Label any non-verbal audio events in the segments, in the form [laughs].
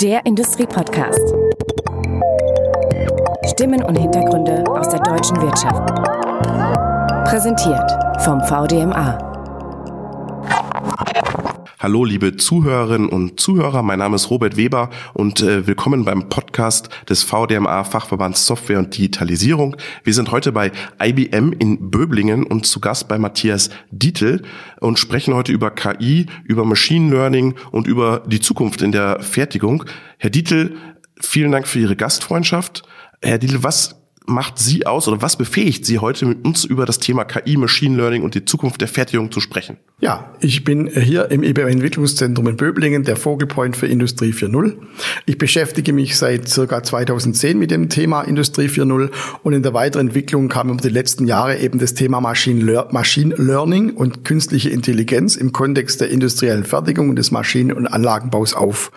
Der Industriepodcast. Stimmen und Hintergründe aus der deutschen Wirtschaft. Präsentiert vom VDMA. Hallo, liebe Zuhörerinnen und Zuhörer, mein Name ist Robert Weber und äh, willkommen beim Podcast des VDMA Fachverbands Software und Digitalisierung. Wir sind heute bei IBM in Böblingen und zu Gast bei Matthias Dietl und sprechen heute über KI, über Machine Learning und über die Zukunft in der Fertigung. Herr Dietl, vielen Dank für Ihre Gastfreundschaft. Herr Dietl, was macht Sie aus oder was befähigt Sie heute mit uns über das Thema KI, Machine Learning und die Zukunft der Fertigung zu sprechen? Ja, ich bin hier im IBM Entwicklungszentrum in Böblingen, der Fogelpoint für Industrie 4.0. Ich beschäftige mich seit circa 2010 mit dem Thema Industrie 4.0 und in der weiteren Entwicklung kam über die letzten Jahre eben das Thema Machine, Learning und künstliche Intelligenz im Kontext der industriellen Fertigung und des Maschinen- und Anlagenbaus auf.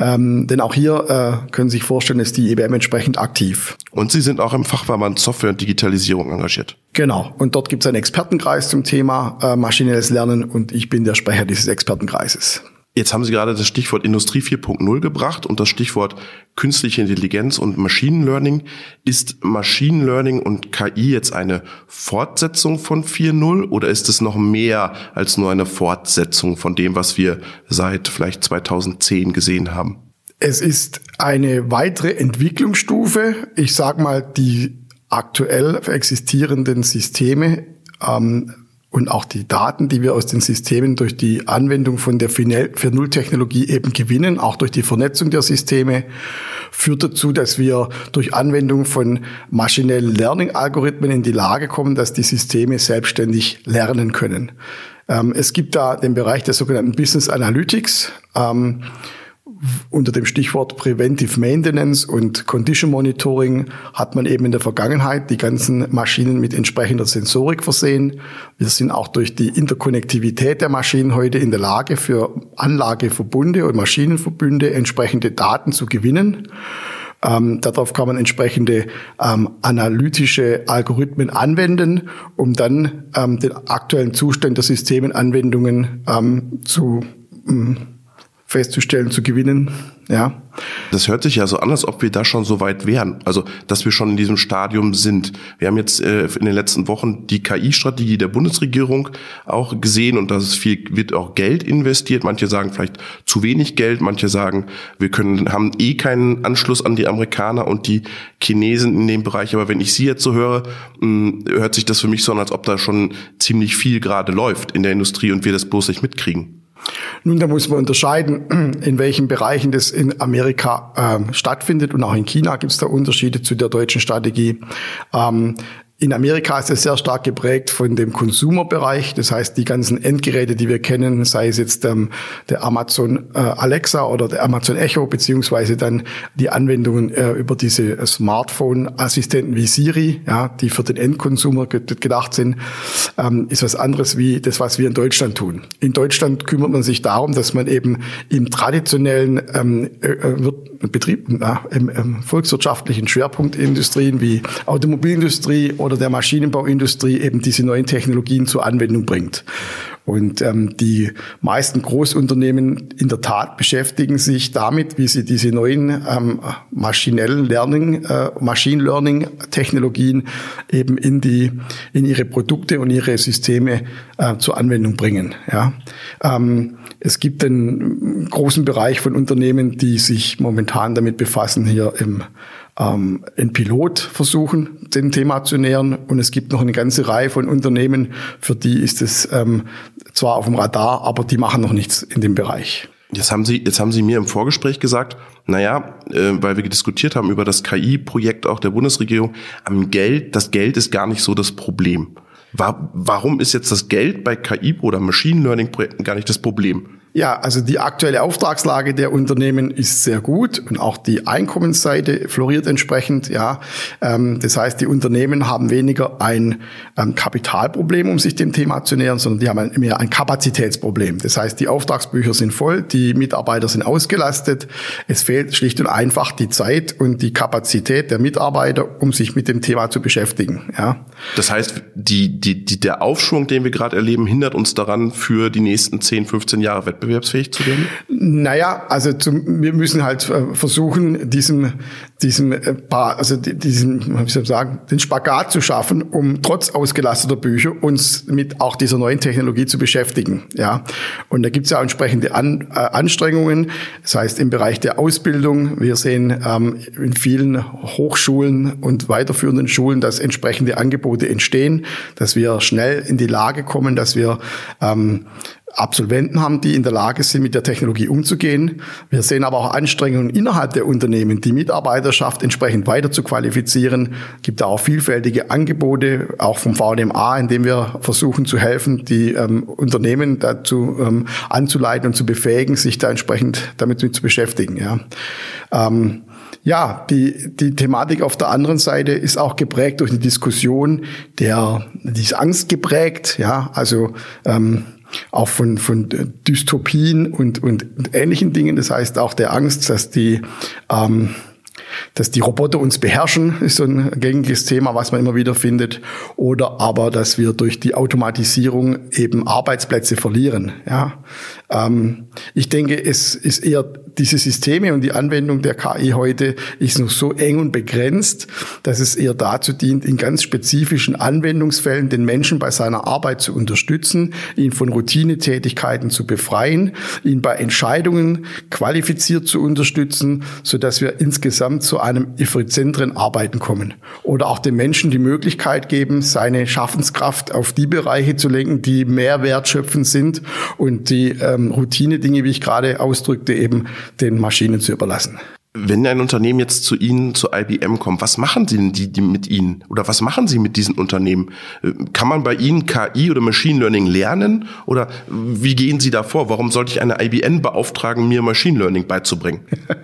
Ähm, denn auch hier äh, können Sie sich vorstellen, ist die EBM entsprechend aktiv. Und Sie sind auch im Fachverband Software und Digitalisierung engagiert. Genau. Und dort gibt es einen Expertenkreis zum Thema äh, maschinelles Lernen und ich bin der Sprecher dieses Expertenkreises. Jetzt haben Sie gerade das Stichwort Industrie 4.0 gebracht und das Stichwort künstliche Intelligenz und Machine Learning. Ist Machine Learning und KI jetzt eine Fortsetzung von 4.0 oder ist es noch mehr als nur eine Fortsetzung von dem, was wir seit vielleicht 2010 gesehen haben? Es ist eine weitere Entwicklungsstufe. Ich sage mal, die aktuell existierenden Systeme ähm, und auch die Daten, die wir aus den Systemen durch die Anwendung von der 4.0-Technologie eben gewinnen, auch durch die Vernetzung der Systeme, führt dazu, dass wir durch Anwendung von maschinellen Learning-Algorithmen in die Lage kommen, dass die Systeme selbstständig lernen können. Ähm, es gibt da den Bereich der sogenannten Business Analytics. Unter dem Stichwort Preventive Maintenance und Condition Monitoring hat man eben in der Vergangenheit die ganzen Maschinen mit entsprechender Sensorik versehen. Wir sind auch durch die Interkonnektivität der Maschinen heute in der Lage, für Anlageverbunde und Maschinenverbünde entsprechende Daten zu gewinnen. Ähm, darauf kann man entsprechende ähm, analytische Algorithmen anwenden, um dann ähm, den aktuellen Zustand der Systemenanwendungen ähm, zu ähm, festzustellen, zu gewinnen. Ja. Das hört sich ja so an, als ob wir da schon so weit wären. Also, dass wir schon in diesem Stadium sind. Wir haben jetzt äh, in den letzten Wochen die KI-Strategie der Bundesregierung auch gesehen und da wird auch Geld investiert. Manche sagen vielleicht zu wenig Geld, manche sagen, wir können, haben eh keinen Anschluss an die Amerikaner und die Chinesen in dem Bereich. Aber wenn ich Sie jetzt so höre, mh, hm, hört sich das für mich so an, als ob da schon ziemlich viel gerade läuft in der Industrie und wir das bloß nicht mitkriegen. Nun, da muss man unterscheiden, [clears throat] in welchen Bereichen das in Amerika äh, stattfindet und auch in China gibt es da Unterschiede zu der deutschen Strategie. Ähm, in Amerika ist es sehr stark geprägt von dem Consumer-Bereich. Das heißt, die ganzen Endgeräte, die wir kennen, sei es jetzt ähm, der Amazon äh, Alexa oder der Amazon Echo, beziehungsweise dann die Anwendungen äh, über diese Smartphone-Assistenten wie Siri, ja, die für den Endkonsumer gedacht sind, ähm, ist was anderes wie das, was wir in Deutschland tun. In Deutschland kümmert man sich darum, dass man eben im traditionellen ähm, äh, äh Betrieb, im volkswirtschaftlichen Schwerpunktindustrien wie Automobilindustrie oder der Maschinenbauindustrie eben diese neuen Technologien zur Anwendung bringt. Und ähm, die meisten Großunternehmen in der Tat beschäftigen sich damit, wie sie diese neuen ähm, maschinellen Learning, äh, Machine Learning Technologien eben in die in ihre Produkte und ihre Systeme äh, zur Anwendung bringen. Ja. Ähm, es gibt einen großen Bereich von Unternehmen, die sich momentan damit befassen, hier im ähm, in Pilotversuchen dem Thema zu nähern. Und es gibt noch eine ganze Reihe von Unternehmen, für die ist es ähm, zwar auf dem Radar, aber die machen noch nichts in dem Bereich. Jetzt haben Sie, jetzt haben Sie mir im Vorgespräch gesagt, naja, äh, weil wir diskutiert haben über das KI-Projekt auch der Bundesregierung, am Geld, das Geld ist gar nicht so das Problem. Warum ist jetzt das Geld bei KI oder Machine Learning Projekten gar nicht das Problem? Ja, also die aktuelle Auftragslage der Unternehmen ist sehr gut und auch die Einkommensseite floriert entsprechend. Ja, ähm, das heißt, die Unternehmen haben weniger ein ähm, Kapitalproblem, um sich dem Thema zu nähern, sondern die haben mehr ein Kapazitätsproblem. Das heißt, die Auftragsbücher sind voll, die Mitarbeiter sind ausgelastet. Es fehlt schlicht und einfach die Zeit und die Kapazität der Mitarbeiter, um sich mit dem Thema zu beschäftigen. Ja. Das heißt, die, die, die, der Aufschwung, den wir gerade erleben, hindert uns daran, für die nächsten 10, 15 Jahre Wettbewerb wettbewerbsfähig zu werden? Naja, also zum, wir müssen halt äh, versuchen, diesem, diesem, äh, also diesen, wie soll ich sagen, den Spagat zu schaffen, um trotz ausgelasteter Bücher uns mit auch dieser neuen Technologie zu beschäftigen. Ja, und da gibt es ja entsprechende An, äh, Anstrengungen. Das heißt im Bereich der Ausbildung. Wir sehen ähm, in vielen Hochschulen und weiterführenden Schulen, dass entsprechende Angebote entstehen, dass wir schnell in die Lage kommen, dass wir ähm, Absolventen haben, die in der Lage sind, mit der Technologie umzugehen. Wir sehen aber auch Anstrengungen innerhalb der Unternehmen, die Mitarbeiterschaft entsprechend weiter zu qualifizieren. Es gibt da auch vielfältige Angebote, auch vom VDMA, in dem wir versuchen zu helfen, die ähm, Unternehmen dazu ähm, anzuleiten und zu befähigen, sich da entsprechend damit zu beschäftigen. Ja. Ähm, ja, die, die Thematik auf der anderen Seite ist auch geprägt durch eine Diskussion, der, die ist Angst geprägt, ja, also ähm, auch von, von Dystopien und, und ähnlichen Dingen. Das heißt auch der Angst, dass die, ähm, dass die Roboter uns beherrschen, ist so ein gängiges Thema, was man immer wieder findet. Oder aber, dass wir durch die Automatisierung eben Arbeitsplätze verlieren. Ja, ähm, ich denke, es ist eher diese Systeme und die Anwendung der KI heute ist noch so eng und begrenzt, dass es eher dazu dient, in ganz spezifischen Anwendungsfällen den Menschen bei seiner Arbeit zu unterstützen, ihn von Routinetätigkeiten zu befreien, ihn bei Entscheidungen qualifiziert zu unterstützen, so dass wir insgesamt zu einem effizienteren Arbeiten kommen. Oder auch dem Menschen die Möglichkeit geben, seine Schaffenskraft auf die Bereiche zu lenken, die mehr wertschöpfend sind und die ähm, Routine-Dinge, wie ich gerade ausdrückte, eben den Maschinen zu überlassen. Wenn ein Unternehmen jetzt zu Ihnen, zu IBM kommt, was machen Sie denn die, die mit Ihnen? Oder was machen Sie mit diesen Unternehmen? Äh, kann man bei Ihnen KI oder Machine Learning lernen? Oder wie gehen Sie da vor? Warum sollte ich eine IBM beauftragen, mir Machine Learning beizubringen? [laughs]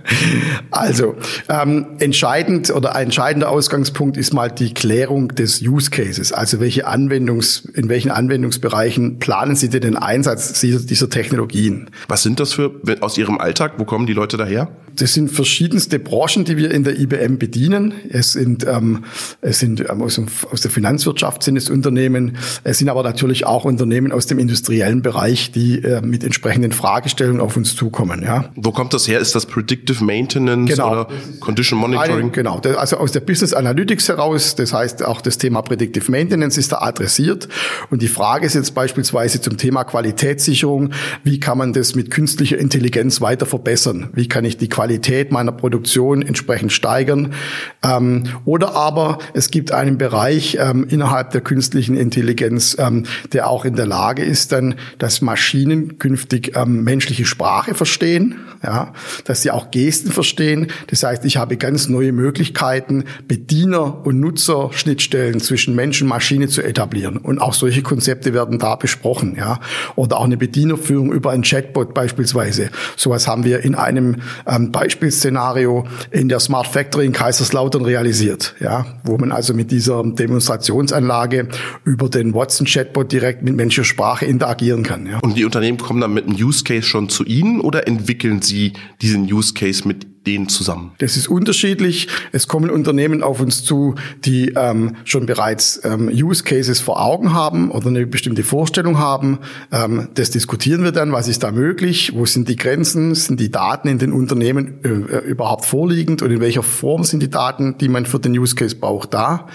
Also, ähm, entscheidend oder ein entscheidender Ausgangspunkt ist mal die Klärung des Use Cases. Also, welche Anwendungs, in welchen Anwendungsbereichen planen Sie denn den Einsatz dieser, dieser Technologien? Was sind das für, aus Ihrem Alltag? Wo kommen die Leute daher? Das sind verschiedenste Branchen, die wir in der IBM bedienen. Es sind, ähm, es sind ähm, aus, aus, der Finanzwirtschaft sind es Unternehmen. Es sind aber natürlich auch Unternehmen aus dem industriellen Bereich, die äh, mit entsprechenden Fragestellungen auf uns zukommen. Ja. Wo kommt das her? Ist das Predictive Maintenance genau. oder Condition Monitoring? Eine, genau, also aus der Business Analytics heraus. Das heißt, auch das Thema Predictive Maintenance ist da adressiert. Und die Frage ist jetzt beispielsweise zum Thema Qualitätssicherung. Wie kann man das mit künstlicher Intelligenz weiter verbessern? Wie kann ich die Qualität meiner Produktion entsprechend steigern. Ähm, oder aber es gibt einen Bereich ähm, innerhalb der künstlichen Intelligenz, ähm, der auch in der Lage ist, dann, dass Maschinen künftig ähm, menschliche Sprache verstehen, ja, dass sie auch Gesten verstehen. Das heißt, ich habe ganz neue Möglichkeiten, Bediener- und Nutzerschnittstellen zwischen Mensch und Maschine zu etablieren. Und auch solche Konzepte werden da besprochen, ja. Oder auch eine Bedienerführung über ein Chatbot beispielsweise. Sowas haben wir in einem ähm, Beispielszenario in der Smart Factory in Kaiserslautern realisiert, ja, wo man also mit dieser Demonstrationsanlage über den Watson Chatbot direkt mit menschlicher Sprache interagieren kann. Ja. Und die Unternehmen kommen dann mit einem Use Case schon zu Ihnen oder entwickeln Sie diesen Use Case mit denen zusammen? Das ist unterschiedlich. Es kommen Unternehmen auf uns zu, die ähm, schon bereits ähm, Use Cases vor Augen haben oder eine bestimmte Vorstellung haben. Ähm, das diskutieren wir dann. Was ist da möglich? Wo sind die Grenzen? Sind die Daten in den Unternehmen äh, überhaupt vorliegend und in welcher Form sind die Daten, die man für den Use Case braucht, da?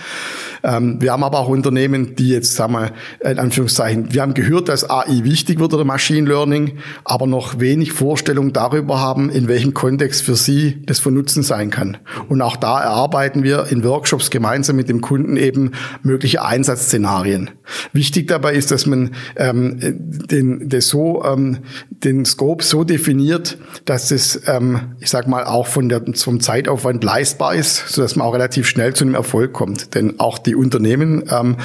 Ähm, wir haben aber auch Unternehmen, die jetzt, sagen wir, in Anführungszeichen, wir haben gehört, dass AI wichtig wird oder Machine Learning, aber noch wenig Vorstellung darüber haben, in welchem Kontext für sie das von Nutzen sein kann. Und auch da erarbeiten wir in Workshops gemeinsam mit dem Kunden eben mögliche Einsatzszenarien. Wichtig dabei ist, dass man ähm, den, das so, ähm, den Scope so definiert, dass es, ähm, ich sag mal, auch von der, vom Zeitaufwand leistbar ist, sodass man auch relativ schnell zu einem Erfolg kommt. Denn auch die Unternehmen ähm,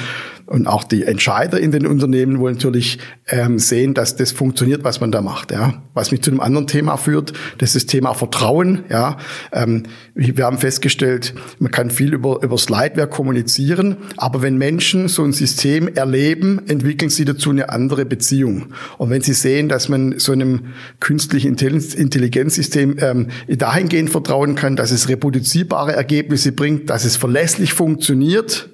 und auch die Entscheider in den Unternehmen wollen natürlich ähm, sehen, dass das funktioniert, was man da macht. Ja. Was mich zu einem anderen Thema führt, das ist das Thema Vertrauen. Ja. Ähm, wir haben festgestellt, man kann viel über, über Slideware kommunizieren, aber wenn Menschen so ein System erleben, entwickeln sie dazu eine andere Beziehung. Und wenn sie sehen, dass man so einem künstlichen Intelligenzsystem ähm, dahingehend vertrauen kann, dass es reproduzierbare Ergebnisse bringt, dass es verlässlich funktioniert,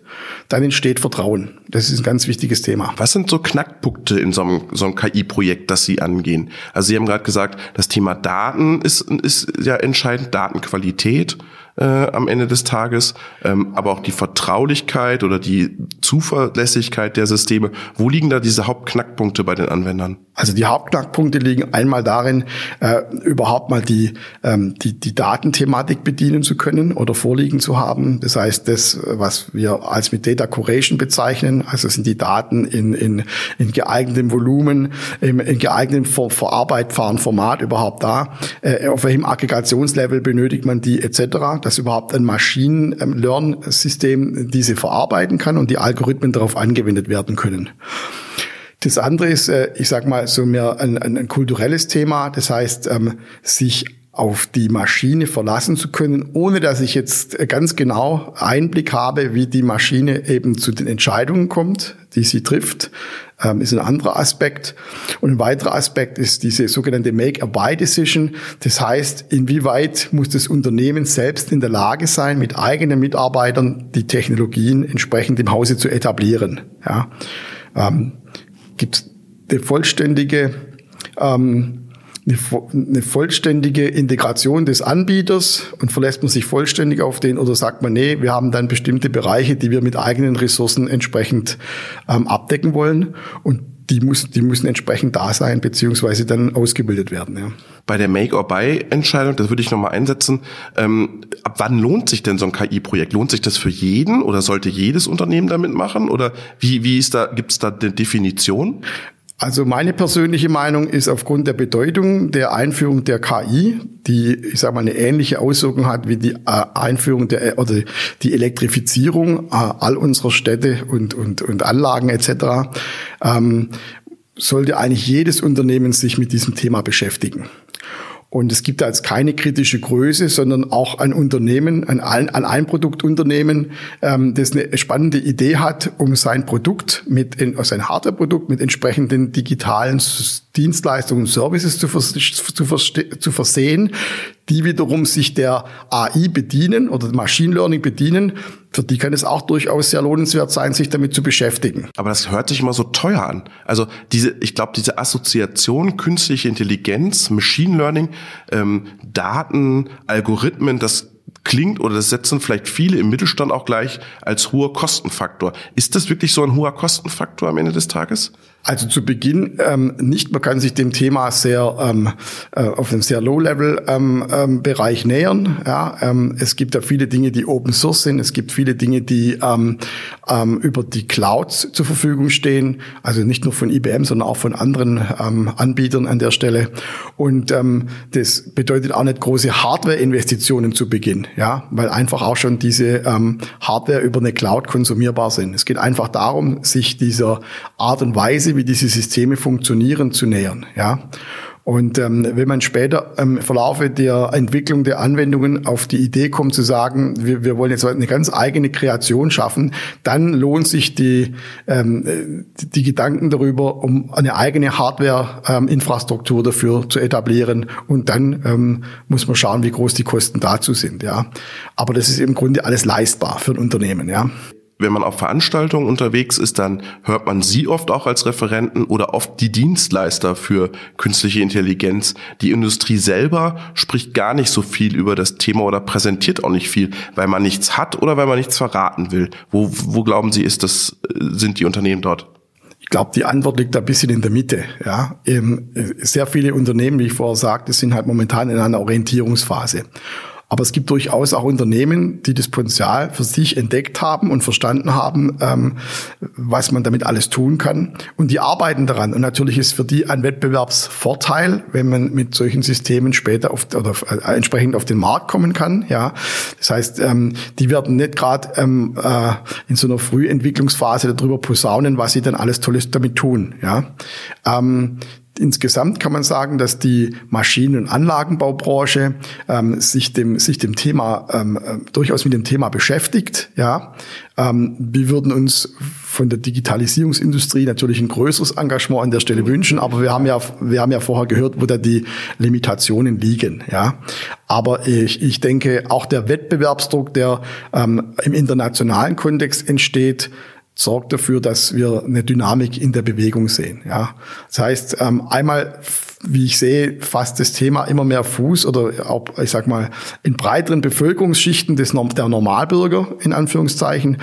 dann entsteht Vertrauen. Das ist ein ganz wichtiges Thema. Was sind so Knackpunkte in so einem, so einem KI-Projekt, das Sie angehen? Also Sie haben gerade gesagt, das Thema Daten ist, ist ja entscheidend, Datenqualität äh, am Ende des Tages, ähm, aber auch die Vertraulichkeit oder die Zuverlässigkeit der Systeme. Wo liegen da diese Hauptknackpunkte bei den Anwendern? Also die Hauptknackpunkte liegen einmal darin, äh, überhaupt mal die, ähm, die, die Datenthematik bedienen zu können oder vorliegen zu haben. Das heißt, das, was wir als mit Data Curation bezeichnen, also sind die Daten in, in, in geeignetem Volumen, im, in geeignetem ver verarbeitbaren Format überhaupt da. Äh, auf welchem Aggregationslevel benötigt man die etc dass überhaupt ein Maschinen-Learn-System diese verarbeiten kann und die Algorithmen darauf angewendet werden können. Das andere ist, äh, ich sage mal, so mehr ein, ein, ein, kulturelles Thema. Das heißt, ähm, sich auf die Maschine verlassen zu können, ohne dass ich jetzt ganz genau Einblick habe, wie die Maschine eben zu den Entscheidungen kommt, die sie trifft, ähm, ist ein anderer Aspekt. Und ein weiterer Aspekt ist diese sogenannte Make-or-Buy-Decision. Das heißt, inwieweit muss das Unternehmen selbst in der Lage sein, mit eigenen Mitarbeitern die Technologien entsprechend im Hause zu etablieren. Ja. Ähm, Gibt eine vollständige ähm, eine, vollständige Integration des Anbieters und verlässt man sich vollständig auf den oder sagt man, nee, wir haben dann bestimmte Bereiche, die wir mit eigenen Ressourcen entsprechend ähm, abdecken wollen. Und die, muss, die müssen entsprechend da sein, beziehungsweise dann ausgebildet werden. Ja. Bei der Make-or-Buy-Entscheidung, das würde ich nochmal einsetzen, ähm, ab wann lohnt sich denn so ein KI-Projekt? Lohnt sich das für jeden oder sollte jedes Unternehmen damit machen? Oder wie, wie ist da, gibt es da eine Definition? Also meine persönliche Meinung ist aufgrund der Bedeutung der Einführung der KI, die, ich sage mal, eine ähnliche Auswirkung hat wie die äh, Einführung der oder die Elektrifizierung äh, all unserer Städte und und und Anlagen etc. Ähm, sollte eigentlich jedes Unternehmen sich mit diesem Thema beschäftigen. Und es gibt da jetzt keine kritische Größe, sondern auch ein Unternehmen, ein, ein Einproduktunternehmen, ähm, das eine spannende Idee hat, um sein Produkt mit, also sein Hardwareprodukt mit entsprechenden digitalen Dienstleistungen und Services zu, vers zu, vers zu versehen, die wiederum sich der AI bedienen oder Machine Learning bedienen, für die kann es auch durchaus sehr lohnenswert sein, sich damit zu beschäftigen. Aber das hört sich immer so teuer an. Also diese, ich glaube, diese Assoziation künstliche Intelligenz, Machine Learning, ähm, Daten, Algorithmen, das klingt oder das setzen vielleicht viele im Mittelstand auch gleich als hoher Kostenfaktor. Ist das wirklich so ein hoher Kostenfaktor am Ende des Tages? Also zu Beginn ähm, nicht. Man kann sich dem Thema sehr ähm, äh, auf einem sehr Low-Level-Bereich ähm, ähm, nähern. Ja, ähm, es gibt ja viele Dinge, die Open Source sind. Es gibt viele Dinge, die ähm, ähm, über die Clouds zur Verfügung stehen. Also nicht nur von IBM, sondern auch von anderen ähm, Anbietern an der Stelle. Und ähm, das bedeutet auch nicht große Hardware-Investitionen zu Beginn, ja, weil einfach auch schon diese ähm, Hardware über eine Cloud konsumierbar sind. Es geht einfach darum, sich dieser Art und Weise, wie diese Systeme funktionieren, zu nähern. Ja? Und ähm, wenn man später im Verlaufe der Entwicklung der Anwendungen auf die Idee kommt zu sagen, wir, wir wollen jetzt eine ganz eigene Kreation schaffen, dann lohnt sich die, ähm, die Gedanken darüber, um eine eigene Hardware-Infrastruktur ähm, dafür zu etablieren. Und dann ähm, muss man schauen, wie groß die Kosten dazu sind. Ja, aber das ist im Grunde alles leistbar für ein Unternehmen. Ja wenn man auf Veranstaltungen unterwegs ist, dann hört man Sie oft auch als Referenten oder oft die Dienstleister für künstliche Intelligenz. Die Industrie selber spricht gar nicht so viel über das Thema oder präsentiert auch nicht viel, weil man nichts hat oder weil man nichts verraten will. Wo, wo glauben Sie, ist das, sind die Unternehmen dort? Ich glaube, die Antwort liegt ein bisschen in der Mitte. Ja, Eben sehr viele Unternehmen, wie ich vorher sagte, sind halt momentan in einer Orientierungsphase. Aber es gibt durchaus auch Unternehmen, die das Potenzial für sich entdeckt haben und verstanden haben, ähm, was man damit alles tun kann. Und die arbeiten daran. Und natürlich ist für die ein Wettbewerbsvorteil, wenn man mit solchen Systemen später auf, oder äh, entsprechend auf den Markt kommen kann. Ja, das heißt, ähm, die werden nicht gerade ähm, äh, in so einer Frühentwicklungsphase darüber posaunen, was sie dann alles Tolles damit tun. Ja. Ähm, insgesamt kann man sagen, dass die Maschinen- und Anlagenbaubranche ähm, sich dem sich dem Thema ähm, äh, durchaus mit dem Thema beschäftigt. Ja, ähm, wir würden uns von der Digitalisierungsindustrie natürlich ein größeres Engagement an der Stelle wünschen, aber wir haben ja wir haben ja vorher gehört, wo da die Limitationen liegen. Ja, aber ich, ich denke auch der Wettbewerbsdruck, der ähm, im internationalen Kontext entsteht, sorgt dafür, dass wir eine Dynamik in der Bewegung sehen. Ja, das heißt, ähm, einmal wie ich sehe, fasst das Thema immer mehr Fuß oder auch, ich sag mal, in breiteren Bevölkerungsschichten des, der Normalbürger, in Anführungszeichen,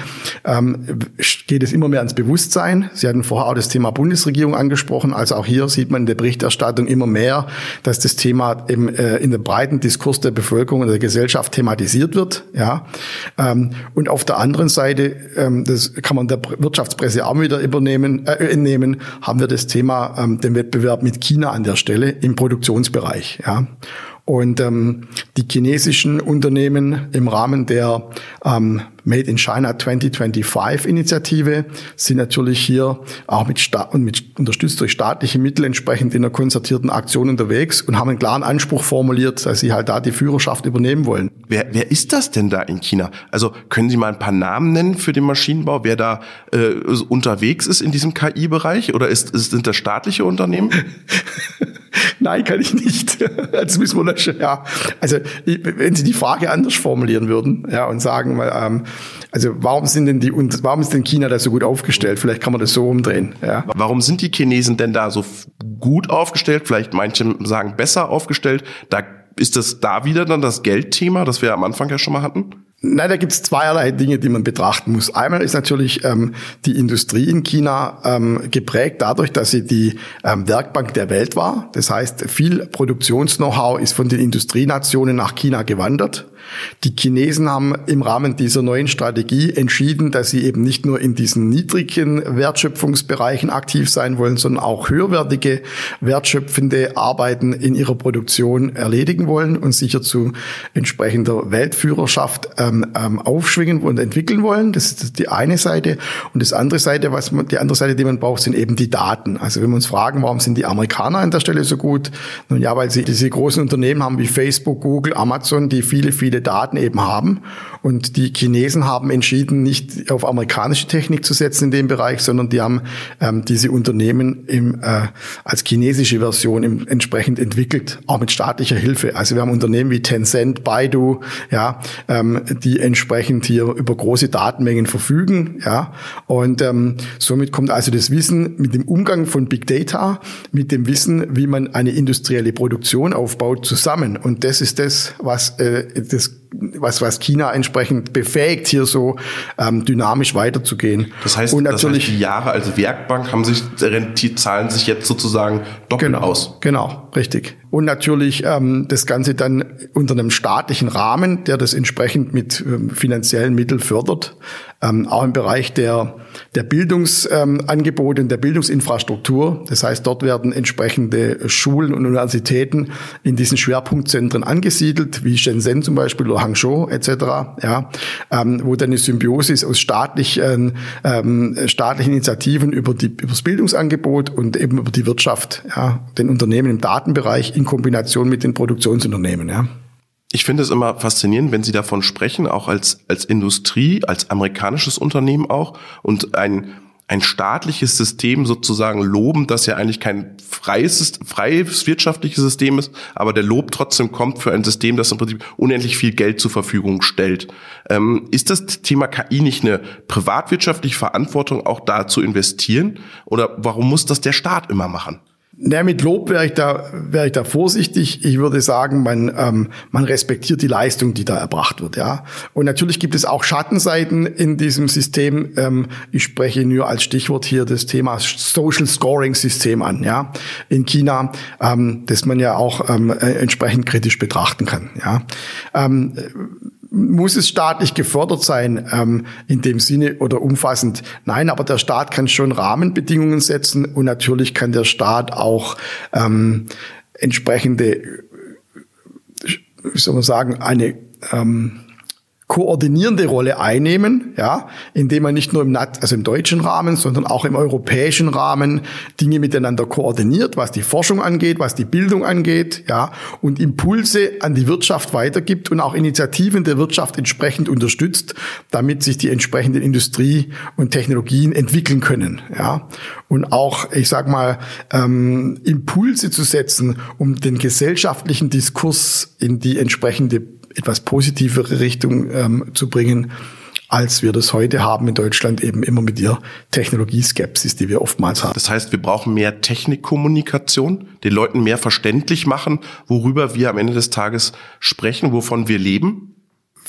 ähm, geht es immer mehr ans Bewusstsein. Sie hatten vorher auch das Thema Bundesregierung angesprochen. Also auch hier sieht man in der Berichterstattung immer mehr, dass das Thema im, äh, in dem breiten Diskurs der Bevölkerung und der Gesellschaft thematisiert wird. Ja. Ähm, und auf der anderen Seite, ähm, das kann man der Wirtschaftspresse auch wieder übernehmen, äh, entnehmen, haben wir das Thema ähm, den Wettbewerb mit China an der Stelle im Produktionsbereich. Ja. Und ähm, die chinesischen Unternehmen im Rahmen der ähm, Made in China 2025 Initiative sind natürlich hier auch mit, Sta und mit unterstützt durch staatliche Mittel entsprechend in einer konzertierten Aktion unterwegs und haben einen klaren Anspruch formuliert, dass sie halt da die Führerschaft übernehmen wollen. Wer, wer ist das denn da in China? Also können Sie mal ein paar Namen nennen für den Maschinenbau, wer da äh, unterwegs ist in diesem KI-Bereich oder ist, ist, sind das staatliche Unternehmen? [laughs] [laughs] Nein, kann ich nicht. Das müssen wir löschen. Ja. Also wenn Sie die Frage anders formulieren würden, ja, und sagen, ähm, also warum sind denn die und warum ist denn China da so gut aufgestellt? Vielleicht kann man das so umdrehen. Ja. Warum sind die Chinesen denn da so gut aufgestellt? Vielleicht manche sagen besser aufgestellt. Da ist das da wieder dann das Geldthema, das wir am Anfang ja schon mal hatten? Nein, da gibt es zweierlei Dinge, die man betrachten muss. Einmal ist natürlich ähm, die Industrie in China ähm, geprägt dadurch, dass sie die ähm, Werkbank der Welt war. Das heißt, viel Produktions-Know-how ist von den Industrienationen nach China gewandert. Die Chinesen haben im Rahmen dieser neuen Strategie entschieden, dass sie eben nicht nur in diesen niedrigen Wertschöpfungsbereichen aktiv sein wollen, sondern auch höherwertige wertschöpfende Arbeiten in ihrer Produktion erledigen wollen und sicher zu entsprechender Weltführerschaft ähm, ähm, aufschwingen und entwickeln wollen. Das ist die eine Seite. Und das andere Seite, was man, die andere Seite, die man braucht, sind eben die Daten. Also wenn wir uns fragen, warum sind die Amerikaner an der Stelle so gut? Nun ja, weil sie diese großen Unternehmen haben wie Facebook, Google, Amazon, die viele, viele Daten eben haben. Und die Chinesen haben entschieden, nicht auf amerikanische Technik zu setzen in dem Bereich, sondern die haben ähm, diese Unternehmen im, äh, als chinesische Version im, entsprechend entwickelt, auch mit staatlicher Hilfe. Also wir haben Unternehmen wie Tencent, Baidu, ja, ähm, die entsprechend hier über große Datenmengen verfügen, ja. Und ähm, somit kommt also das Wissen mit dem Umgang von Big Data, mit dem Wissen, wie man eine industrielle Produktion aufbaut, zusammen. Und das ist das, was äh, das was, was China entsprechend befähigt, hier so ähm, dynamisch weiterzugehen. Das heißt, und natürlich, das heißt, die Jahre als Werkbank haben sich, die zahlen sich jetzt sozusagen doppelt genau, aus. Genau, richtig. Und natürlich ähm, das Ganze dann unter einem staatlichen Rahmen, der das entsprechend mit ähm, finanziellen Mitteln fördert. Ähm, auch im Bereich der, der Bildungsangebote ähm, und der Bildungsinfrastruktur. Das heißt, dort werden entsprechende Schulen und Universitäten in diesen Schwerpunktzentren angesiedelt, wie Shenzhen zum Beispiel oder Hangzhou etc., ja, ähm, wo dann eine Symbiosis aus staatlichen, ähm, staatlichen Initiativen über, die, über das Bildungsangebot und eben über die Wirtschaft, ja, den Unternehmen im Datenbereich in Kombination mit den Produktionsunternehmen. Ja. Ich finde es immer faszinierend, wenn Sie davon sprechen, auch als, als Industrie, als amerikanisches Unternehmen auch und ein, ein staatliches System sozusagen loben, das ja eigentlich kein freies, freies wirtschaftliches System ist, aber der Lob trotzdem kommt für ein System, das im Prinzip unendlich viel Geld zur Verfügung stellt. Ähm, ist das Thema KI nicht eine privatwirtschaftliche Verantwortung, auch da zu investieren? Oder warum muss das der Staat immer machen? Na, mit Lob wäre ich da, wäre ich da vorsichtig. Ich würde sagen, man, ähm, man respektiert die Leistung, die da erbracht wird, ja. Und natürlich gibt es auch Schattenseiten in diesem System. Ähm, ich spreche nur als Stichwort hier das Thema Social Scoring System an, ja, in China, ähm, das man ja auch ähm, äh, entsprechend kritisch betrachten kann, ja. Ähm, muss es staatlich gefördert sein ähm, in dem Sinne oder umfassend? Nein, aber der Staat kann schon Rahmenbedingungen setzen und natürlich kann der Staat auch ähm, entsprechende, wie soll man sagen, eine ähm, koordinierende Rolle einnehmen, ja, indem man nicht nur im, also im deutschen Rahmen, sondern auch im europäischen Rahmen Dinge miteinander koordiniert, was die Forschung angeht, was die Bildung angeht, ja, und Impulse an die Wirtschaft weitergibt und auch Initiativen der Wirtschaft entsprechend unterstützt, damit sich die entsprechenden Industrie und Technologien entwickeln können, ja, und auch, ich sag mal, ähm, Impulse zu setzen, um den gesellschaftlichen Diskurs in die entsprechende etwas positivere Richtung ähm, zu bringen, als wir das heute haben in Deutschland eben immer mit der Technologieskepsis, die wir oftmals haben. Das heißt, wir brauchen mehr Technikkommunikation, den Leuten mehr verständlich machen, worüber wir am Ende des Tages sprechen, wovon wir leben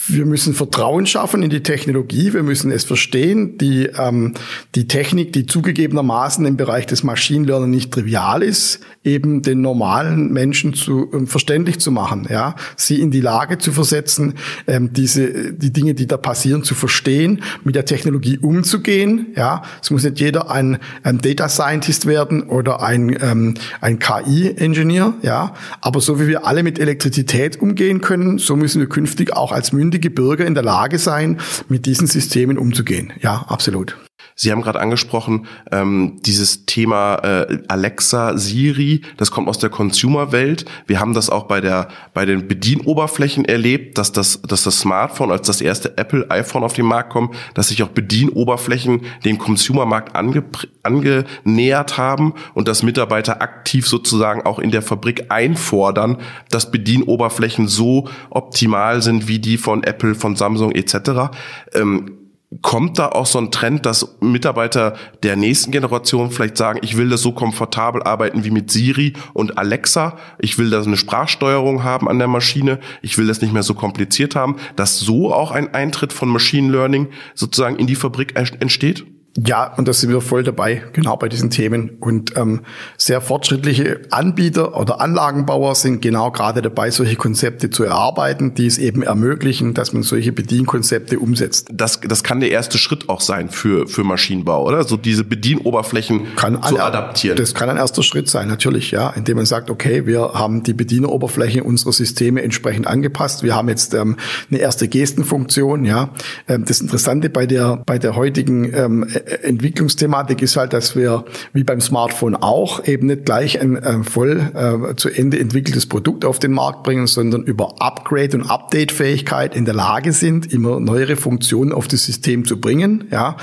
wir müssen Vertrauen schaffen in die Technologie, wir müssen es verstehen. Die, ähm, die Technik, die zugegebenermaßen im Bereich des Machine Learning nicht trivial ist, eben den normalen Menschen zu ähm, verständlich zu machen, ja, sie in die Lage zu versetzen, ähm, diese die Dinge, die da passieren, zu verstehen, mit der Technologie umzugehen, ja. Es muss nicht jeder ein, ein Data Scientist werden oder ein ähm, ein KI-Ingenieur, ja. Aber so wie wir alle mit Elektrizität umgehen können, so müssen wir künftig auch als mündige mündige Bürger in der Lage sein, mit diesen Systemen umzugehen. Ja, absolut. Sie haben gerade angesprochen, ähm, dieses Thema äh, Alexa, Siri, das kommt aus der Consumer-Welt. Wir haben das auch bei der bei den Bedienoberflächen erlebt, dass das, dass das Smartphone als das erste Apple iPhone auf den Markt kommt, dass sich auch Bedienoberflächen dem Consumer-Markt ange, angenähert haben und dass Mitarbeiter aktiv sozusagen auch in der Fabrik einfordern, dass Bedienoberflächen so optimal sind wie die von Apple, von Samsung etc. Ähm, kommt da auch so ein Trend, dass Mitarbeiter der nächsten Generation vielleicht sagen, ich will das so komfortabel arbeiten wie mit Siri und Alexa, ich will da eine Sprachsteuerung haben an der Maschine, ich will das nicht mehr so kompliziert haben, dass so auch ein Eintritt von Machine Learning sozusagen in die Fabrik entsteht? Ja, und da sind wir voll dabei, genau bei diesen Themen. Und ähm, sehr fortschrittliche Anbieter oder Anlagenbauer sind genau gerade dabei, solche Konzepte zu erarbeiten, die es eben ermöglichen, dass man solche Bedienkonzepte umsetzt. Das, das kann der erste Schritt auch sein für, für Maschinenbau, oder? So diese Bedienoberflächen kann zu adaptieren. Das kann ein erster Schritt sein, natürlich, ja, indem man sagt, okay, wir haben die Bedieneroberfläche unserer Systeme entsprechend angepasst. Wir haben jetzt ähm, eine erste Gestenfunktion, ja. Ähm, das Interessante bei der, bei der heutigen ähm, Entwicklungsthematik ist halt, dass wir wie beim Smartphone auch eben nicht gleich ein äh, voll äh, zu Ende entwickeltes Produkt auf den Markt bringen, sondern über Upgrade und Update-Fähigkeit in der Lage sind, immer neuere Funktionen auf das System zu bringen. Ja.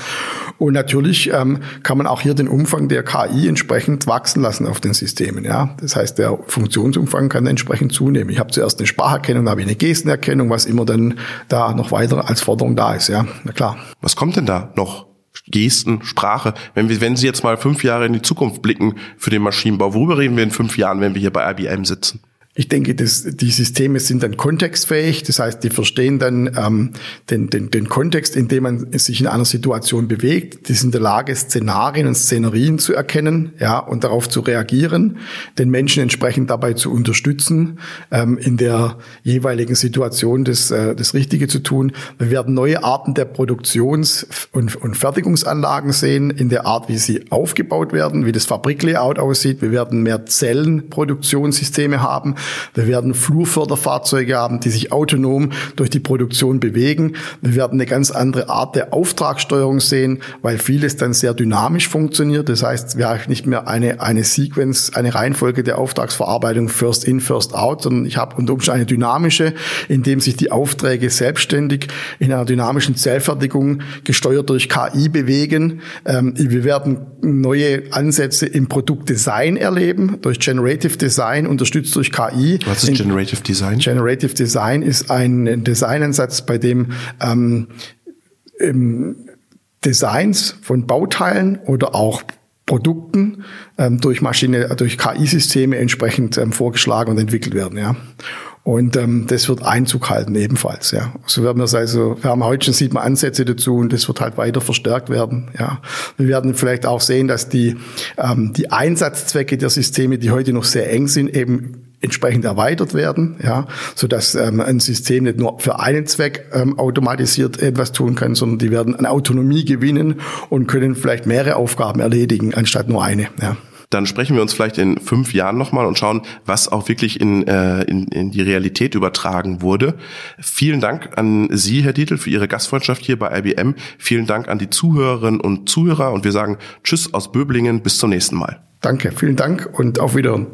Und natürlich ähm, kann man auch hier den Umfang der KI entsprechend wachsen lassen auf den Systemen. Ja. Das heißt, der Funktionsumfang kann entsprechend zunehmen. Ich habe zuerst eine Spracherkennung, dann habe ich eine Gestenerkennung, was immer dann da noch weiter als Forderung da ist. Ja, na klar. Was kommt denn da noch? Gesten, Sprache. Wenn wir, wenn Sie jetzt mal fünf Jahre in die Zukunft blicken für den Maschinenbau, worüber reden wir in fünf Jahren, wenn wir hier bei IBM sitzen? Ich denke, dass die Systeme sind dann kontextfähig. Das heißt, die verstehen dann ähm, den, den, den Kontext, in dem man sich in einer Situation bewegt. Die sind in der Lage, Szenarien und Szenerien zu erkennen, ja, und darauf zu reagieren, den Menschen entsprechend dabei zu unterstützen, ähm, in der jeweiligen Situation das, äh, das Richtige zu tun. Wir werden neue Arten der Produktions- und, und Fertigungsanlagen sehen, in der Art, wie sie aufgebaut werden, wie das Fabriklayout aussieht. Wir werden mehr Zellenproduktionssysteme haben. Wir werden Flurförderfahrzeuge haben, die sich autonom durch die Produktion bewegen. Wir werden eine ganz andere Art der Auftragssteuerung sehen, weil vieles dann sehr dynamisch funktioniert. Das heißt, wir haben nicht mehr eine, eine Sequence, eine Reihenfolge der Auftragsverarbeitung first in, first out, sondern ich habe unter Umständen eine dynamische, in dem sich die Aufträge selbstständig in einer dynamischen Zellfertigung gesteuert durch KI bewegen. Ähm, wir werden neue Ansätze im Produktdesign erleben, durch Generative Design, unterstützt durch KI. Was ist Generative Design? Generative Design ist ein Designansatz, bei dem ähm, Designs von Bauteilen oder auch Produkten ähm, durch Maschine, durch KI-Systeme entsprechend ähm, vorgeschlagen und entwickelt werden. Ja. Und ähm, das wird Einzug halten ebenfalls, ja. So werden wir es also, wir haben heute schon sieht man Ansätze dazu und das wird halt weiter verstärkt werden, ja. Wir werden vielleicht auch sehen, dass die, ähm, die Einsatzzwecke der Systeme, die heute noch sehr eng sind, eben entsprechend erweitert werden, ja, so dass ähm, ein System nicht nur für einen Zweck ähm, automatisiert etwas tun kann, sondern die werden an Autonomie gewinnen und können vielleicht mehrere Aufgaben erledigen anstatt nur eine. Ja. Dann sprechen wir uns vielleicht in fünf Jahren nochmal und schauen, was auch wirklich in, äh, in, in die Realität übertragen wurde. Vielen Dank an Sie, Herr Dietl, für Ihre Gastfreundschaft hier bei IBM. Vielen Dank an die Zuhörerinnen und Zuhörer und wir sagen Tschüss aus Böblingen, bis zum nächsten Mal. Danke, vielen Dank und auf Wiedersehen.